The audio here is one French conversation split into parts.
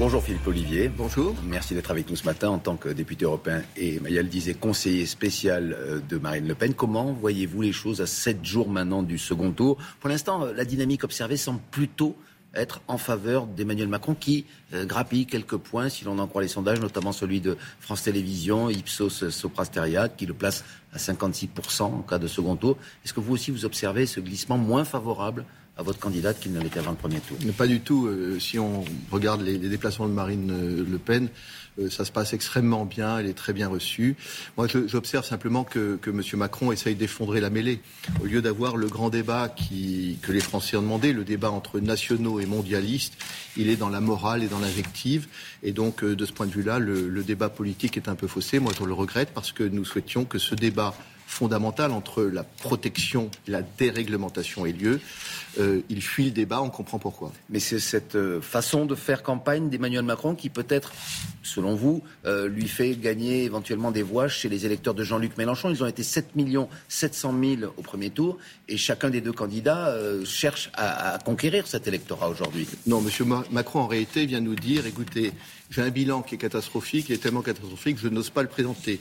Bonjour Philippe Olivier. Bonjour. Merci d'être avec nous ce matin en tant que député européen et Mayal disait conseiller spécial euh, de Marine Le Pen. Comment voyez-vous les choses à sept jours maintenant du second tour? Pour l'instant, euh, la dynamique observée semble plutôt être en faveur d'Emmanuel Macron qui euh, grappille quelques points, si l'on en croit les sondages, notamment celui de France Télévisions, Ipsos Soprasteria, qui le place à 56% en cas de second tour. Est-ce que vous aussi vous observez ce glissement moins favorable à votre candidate qu'il ne l'était avant le premier tour Pas du tout. Euh, si on regarde les, déplacements de Marine euh, Le Pen, euh, ça se passe extrêmement bien, elle est très bien reçue. Moi, j'observe simplement que, que M. Macron essaye d'effondrer la mêlée. Au lieu d'avoir le grand débat qui, que les Français ont demandé, le débat entre nationaux et mondialistes, il est dans la morale et dans l'invective. Et donc, de ce point de vue-là, le, le débat politique est un peu faussé. Moi, je le regrette parce que nous souhaitions que ce débat fondamental entre la protection et la déréglementation ait lieu. Euh, il fuit le débat, on comprend pourquoi. Mais c'est cette euh, façon de faire campagne d'Emmanuel Macron qui peut-être, selon vous, euh, lui fait gagner éventuellement des voix chez les électeurs de Jean-Luc Mélenchon. Ils ont été 7 700 000 au premier tour et chacun des deux candidats cherche à, conquérir cet électorat aujourd'hui. Non, M. Macron en réalité vient nous dire, écoutez, j'ai un bilan qui est catastrophique, il est tellement catastrophique que je n'ose pas le présenter.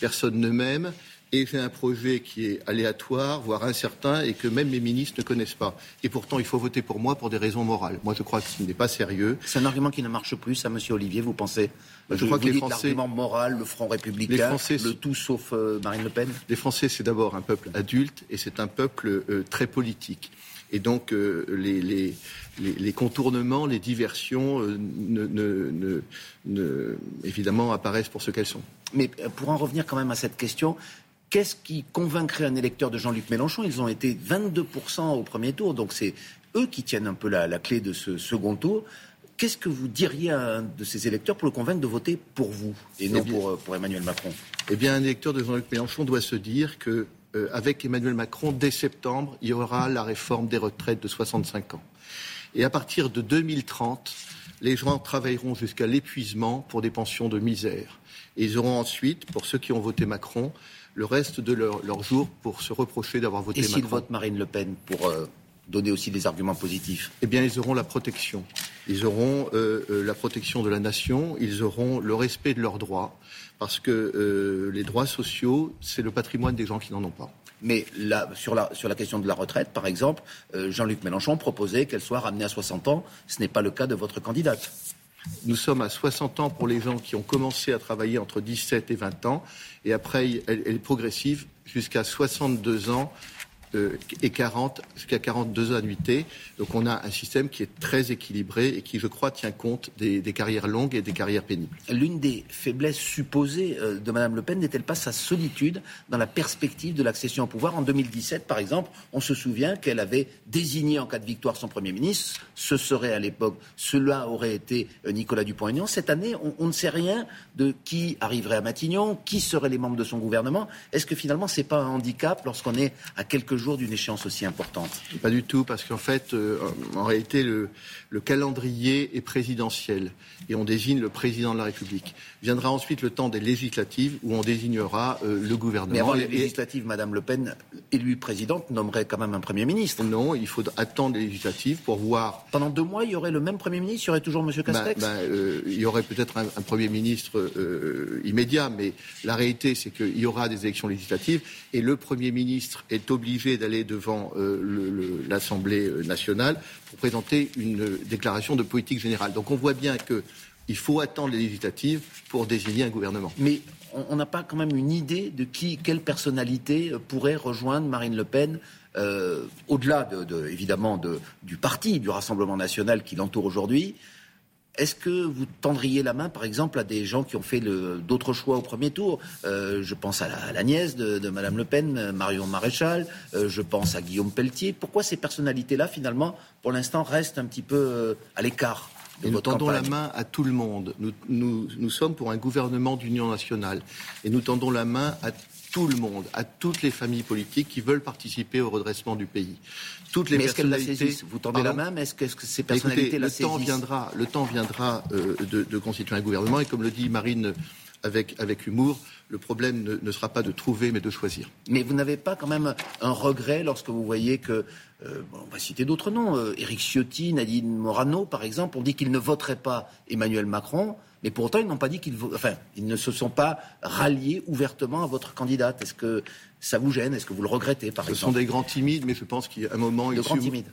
Personne ne m'aime et j'ai un projet qui est aléatoire, voire incertain, et que même mes ministres ne connaissent pas. Et pourtant, il faut voter pour moi pour des raisons morales. Moi, je crois que ce n'est pas sérieux. C'est un argument qui ne marche plus, ça, Monsieur Olivier, vous pensez? Je crois que les Français, l'argument moral, le Front républicain, le tout sauf euh, Marine Le Pen? Les Français, c'est d'abord un peuple adulte et c'est un peuple euh, très politique. Et donc, euh, les, les, les, contournements, les diversions, ne, ne, évidemment, apparaissent pour ce qu'elles sont. Mais pour en revenir quand même à cette question, Qu'est-ce qui convaincrait un électeur de Jean-Luc Mélenchon? Ils ont été 22% au premier tour, donc c'est eux qui tiennent un peu la, clé de ce second tour. Qu'est-ce que vous diriez à un de ces électeurs pour le convaincre de voter pour vous et non eh pour, pour, Emmanuel Macron? Eh bien, un électeur de Jean-Luc Mélenchon doit se dire que euh, avec Emmanuel Macron, dès septembre, il y aura la réforme des retraites de 65 ans. Et à partir de 2030, les gens travailleront jusqu'à l'épuisement pour des pensions de misère. Et ils auront ensuite, pour ceux qui ont voté Macron, le reste de leur, leur jour pour se reprocher d'avoir voté Et Macron. Et s'ils votent Marine Le Pen pour euh, donner aussi des arguments positifs? Eh bien, ils auront la protection. Ils auront euh, euh, la protection de la nation, ils auront le respect de leurs droits, parce que les droits sociaux, c'est le patrimoine des gens qui n'en ont pas. Mais là, sur, la, sur la question de la retraite, par exemple, Jean-Luc Mélenchon proposait qu'elle soit ramenée à 60 ans. Ce n'est pas le cas de votre candidate. Nous sommes à 60 ans pour les gens qui ont commencé à travailler entre 17 et 20 ans. Et après, elle, est progressive jusqu'à 62 ans et 40, jusqu'à 42 annuités. Donc on a un système qui est très équilibré et qui, je crois, tient compte des, carrières longues et des carrières pénibles. L'une des faiblesses supposées euh, de Mme Le Pen n'est-elle pas sa solitude dans la perspective de l'accession au pouvoir? En 2017, par exemple, on se souvient qu'elle avait désigné en cas de victoire son Premier ministre. Ce serait à l'époque, cela aurait été euh, Nicolas Dupont-Aignan. Cette année, on, on, ne sait rien de qui arriverait à Matignon, qui seraient les membres de son gouvernement. Est-ce que finalement, ce n'est pas un handicap lorsqu'on est à quelques jours d'une échéance aussi importante Pas du tout, parce qu'en fait, euh, en réalité, le, calendrier est présidentiel et on désigne le président de la République. Viendra ensuite le temps des législatives où on désignera euh, le gouvernement. Mais avant les législatives, Madame Le Pen, élue présidente, nommerait quand même un Premier ministre. Non, il faut attendre les législatives pour voir. Pendant deux mois, il y aurait le même Premier ministre, il y aurait toujours M. Ben, Castex? ben, euh, Il y aurait peut-être un, Premier ministre immédiat, mais la réalité, c'est qu'il y aura des élections législatives et le Premier ministre est obligé d'aller devant euh, l'Assemblée nationale pour présenter une déclaration de politique générale. Donc on voit bien qu'il faut attendre les législatives pour désigner un gouvernement. Mais on n'a pas quand même une idée de qui, quelle personnalité pourrait rejoindre Marine Le Pen euh, au-delà de, évidemment du parti, du Rassemblement national qui l'entoure aujourd'hui. Est-ce que vous tendriez la main, par exemple, à des gens qui ont fait d'autres choix au premier tour euh, Je pense à la, nièce de, de, Madame Le Pen, Marion Maréchal. Euh, je pense à Guillaume Pelletier. Pourquoi ces personnalités-là, finalement, pour l'instant, restent un petit peu euh, à l'écart? Nous tendons la main à tout le monde. Nous, nous, nous sommes pour un gouvernement d'union nationale. Et nous tendons la main à tout le monde, à toutes les familles politiques qui veulent participer au redressement du pays. Toutes les mais personnalités. La Vous tendez la main, mais est-ce que, ces personnalités Écoutez, le temps viendra, le temps viendra euh, de, de, constituer un gouvernement. Et comme le dit Marine avec, avec humour. Le problème ne, sera pas de trouver, mais de choisir. Mais vous n'avez pas quand même un regret lorsque vous voyez que, euh, on va citer d'autres noms, euh, Éric Ciotti, Nadine Morano, par exemple, on dit qu'ils ne voteraient pas Emmanuel Macron. Mais pour autant, ils n'ont pas dit qu'ils, enfin, ils ne se sont pas ralliés ouvertement à votre candidate. Est-ce que ça vous gêne? Est-ce que vous le regrettez, par exemple Ce sont des grands timides, mais je pense qu'à un moment, ils,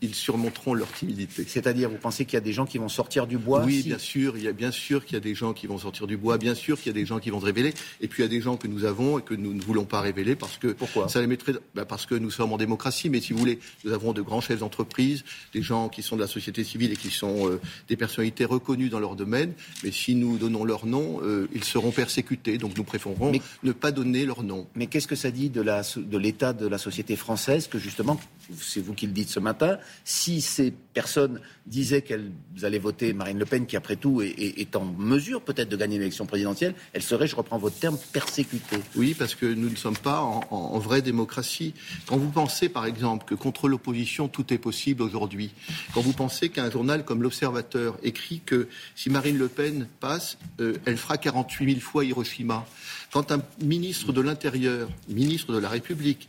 ils, surmonteront leur timidité. C'est-à-dire, vous pensez qu'il y a des gens qui vont sortir du bois Oui, bien sûr. Il y a bien sûr qu'il y a des gens qui vont sortir du bois. Bien sûr qu'il y a des gens qui vont se révéler. Et puis il y a des gens que nous avons et que nous ne voulons pas révéler parce que pourquoi? ça les mettrait bah, parce que nous sommes en démocratie. Mais si vous voulez, nous avons de grands chefs d'entreprise, des gens qui sont de la société civile et qui sont euh, des personnalités reconnues dans leur domaine. Mais si nous donnons leur nom, euh, ils seront persécutés. Donc nous préférons ne pas donner leur nom. Mais qu'est-ce que ça dit de l'état de la société française que justement, c'est vous qui le dites ce matin, si ces personnes disaient qu'elles allaient voter Marine Le Pen, qui après tout est, en mesure peut-être de gagner l'élection présidentielle, elle serait, je reprends votre terme, persécutée. Oui, parce que nous ne sommes pas en, vraie démocratie. Quand vous pensez, par exemple, que contre l'opposition, tout est possible aujourd'hui, quand vous pensez qu'un journal comme l'Observateur écrit que si Marine Le Pen passe, euh, elle fera 48 000 fois Hiroshima, quand un ministre de l'Intérieur, ministre de la République,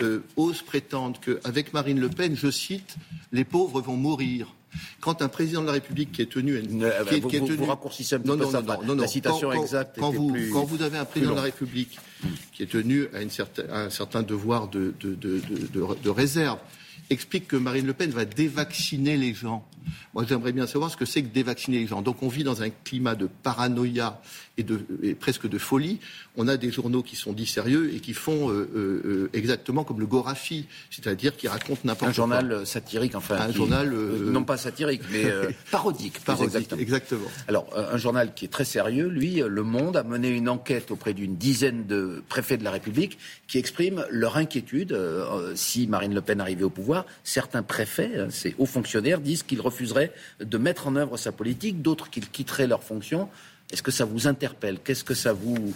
euh, ose prétendre qu'avec Marine Le Pen, je cite, les pauvres vont mourir. Quand un président de la République qui est tenu, à une, qui vous, tenu... raccourcissez un peu non, ça, non, la citation exacte. Quand, vous, quand vous avez un président de la République qui est tenu à, une un certain devoir de, de, de, de réserve, explique que Marine Le Pen va dévacciner les gens. Moi, j'aimerais bien savoir ce que c'est que dévacciner les gens. Donc, on vit dans un climat de paranoïa et, de, presque de folie. On a des journaux qui sont dits sérieux et qui font euh, euh, exactement comme le Gorafi, c'est-à-dire qui racontent n'importe quoi. Un journal satirique, enfin. Un journal. Euh, non pas satirique, mais parodique. parodique, exactement. Alors, un journal qui est très sérieux, lui, Le Monde, a mené une enquête auprès d'une dizaine de préfets de la République qui expriment leur inquiétude si Marine Le Pen arrivait au pouvoir. Certains préfets, hein, ces hauts fonctionnaires, disent qu'ils refuserait de mettre en œuvre sa politique, d'autres qui quitteraient leur fonction. Est-ce que ça vous interpelle? Qu'est-ce que ça vous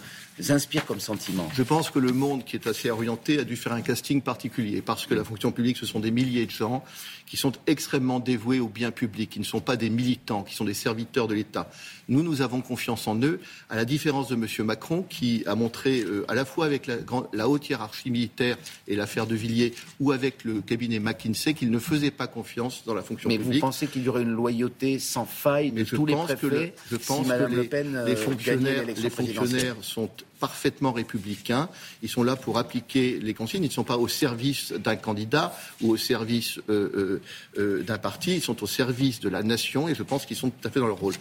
inspire comme sentiment? Je pense que le monde, qui est assez orienté, a dû faire un casting particulier, parce que la fonction publique, ce sont des milliers de gens qui sont extrêmement dévoués au bien public, qui ne sont pas des militants, qui sont des serviteurs de l'État. Nous, nous avons confiance en eux, à la différence de M. Macron, qui a montré, euh, à la fois avec la, haute hiérarchie militaire et l'affaire de Villiers, ou avec le cabinet McKinsey, qu'il ne faisait pas confiance dans la fonction publique. Mais vous pensez qu'il y aurait une loyauté sans faille de tous les préfets Je pense que les, Le Pen, les fonctionnaires, les fonctionnaires sont parfaitement républicains. Ils sont là pour appliquer les consignes. Ils ne sont pas au service d'un candidat ou au service euh, euh, euh, d'un parti. Ils sont au service de la nation et je pense qu'ils sont tout à fait dans leur rôle.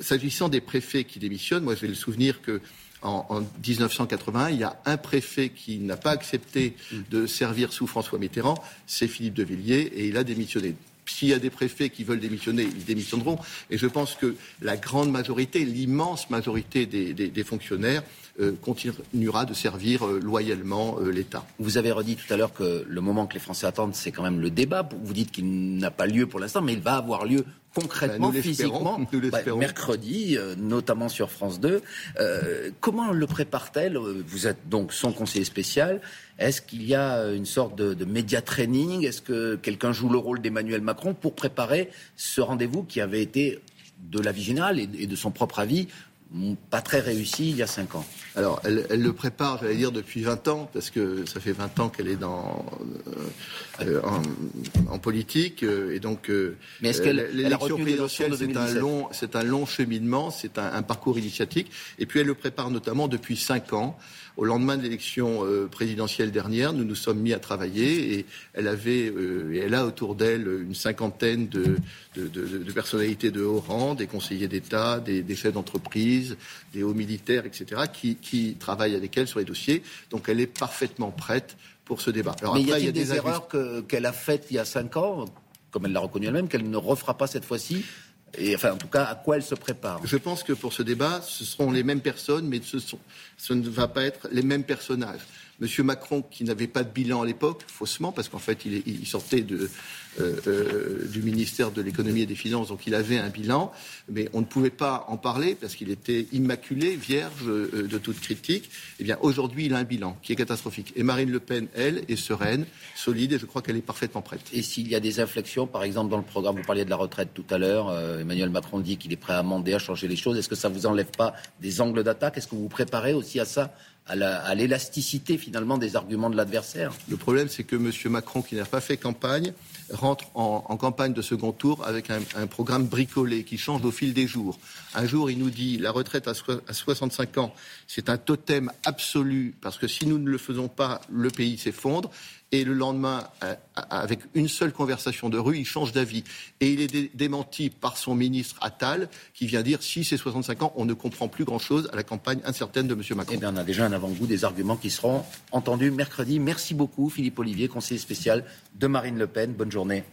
S'agissant des préfets qui démissionnent, moi j'ai le souvenir que en, en, 1981, il y a un préfet qui n'a pas accepté de servir sous François Mitterrand, c'est Philippe de Villiers, et il a démissionné. S'il y a des préfets qui veulent démissionner, ils démissionneront. Et je pense que la grande majorité, l'immense majorité des fonctionnaires euh, continuera de servir euh, loyalement euh, l'État. Vous avez redit tout à l'heure que le moment que les Français attendent, c'est quand même le débat. Vous dites qu'il n'a pas lieu pour l'instant, mais il va avoir lieu concrètement, ben, physiquement, bah, mercredi, notamment sur France 2. comment le prépare-t-elle Vous êtes donc son conseiller spécial. Est-ce qu'il y a une sorte de, de média training Est-ce que quelqu'un joue le rôle d'Emmanuel Macron pour préparer ce rendez-vous qui avait été de l'avis général et de son propre avis pas très réussi il y a cinq ans. Alors, elle, le prépare, j'allais dire, depuis 20 ans, parce que ça fait 20 ans qu'elle est dans, euh, euh, en, politique. Euh, et donc, Mais est-ce qu'elle l'élection présidentielle, c'est un, long, c'est un long cheminement, c'est un, un, parcours initiatique. Et puis, elle le prépare notamment depuis 5 ans. Au lendemain de l'élection présidentielle dernière, nous nous sommes mis à travailler et elle avait, et elle a autour d'elle une cinquantaine de, personnalités de haut rang, des conseillers d'État, des, chefs d'entreprise, des hauts militaires, etc., qui, travaillent avec elle sur les dossiers. Donc elle est parfaitement prête pour ce débat. Alors, Mais y a-t-il des, erreurs qu'elle a faites il y a cinq ans, comme elle l'a reconnu elle-même, qu'elle ne refera pas cette fois-ci et enfin, en tout cas, à quoi elle se prépare? Je pense que pour ce débat, ce seront les mêmes personnes, mais ce, sont, ce ne va pas être les mêmes personnages. M. Macron, qui n'avait pas de bilan à l'époque, faussement, parce qu'en fait, il, sortait euh, euh, du ministère de l'économie et des finances, donc il avait un bilan, mais on ne pouvait pas en parler parce qu'il était immaculé, vierge de toute critique. Eh bien, aujourd'hui, il a un bilan qui est catastrophique. Et Marine Le Pen, elle, est sereine, solide, et je crois qu'elle est parfaitement prête. Et s'il y a des inflexions, par exemple, dans le programme, vous parliez de la retraite tout à l'heure, Emmanuel Macron dit qu'il est prêt à amender, à changer les choses. Est-ce que ça vous enlève pas des angles d'attaque? Est-ce que vous vous préparez aussi à ça à l'élasticité finalement des arguments de l'adversaire. Le problème, c'est que M. Macron, qui n'a pas fait campagne, rentre en, campagne de second tour avec un, programme bricolé qui change au fil des jours. Un jour, il nous dit la retraite à, à 65 ans, c'est un totem absolu parce que si nous ne le faisons pas, le pays s'effondre et le lendemain, euh, avec une seule conversation de rue, il change d'avis. Et il est démenti par son ministre Attal, qui vient dire si c'est 65 ans, on ne comprend plus grand-chose à la campagne incertaine de M. Macron. Eh bien, on a déjà un avant-goût des arguments qui seront entendus mercredi. Merci beaucoup, Philippe Olivier, conseiller spécial de Marine Le Pen. Bonne journée.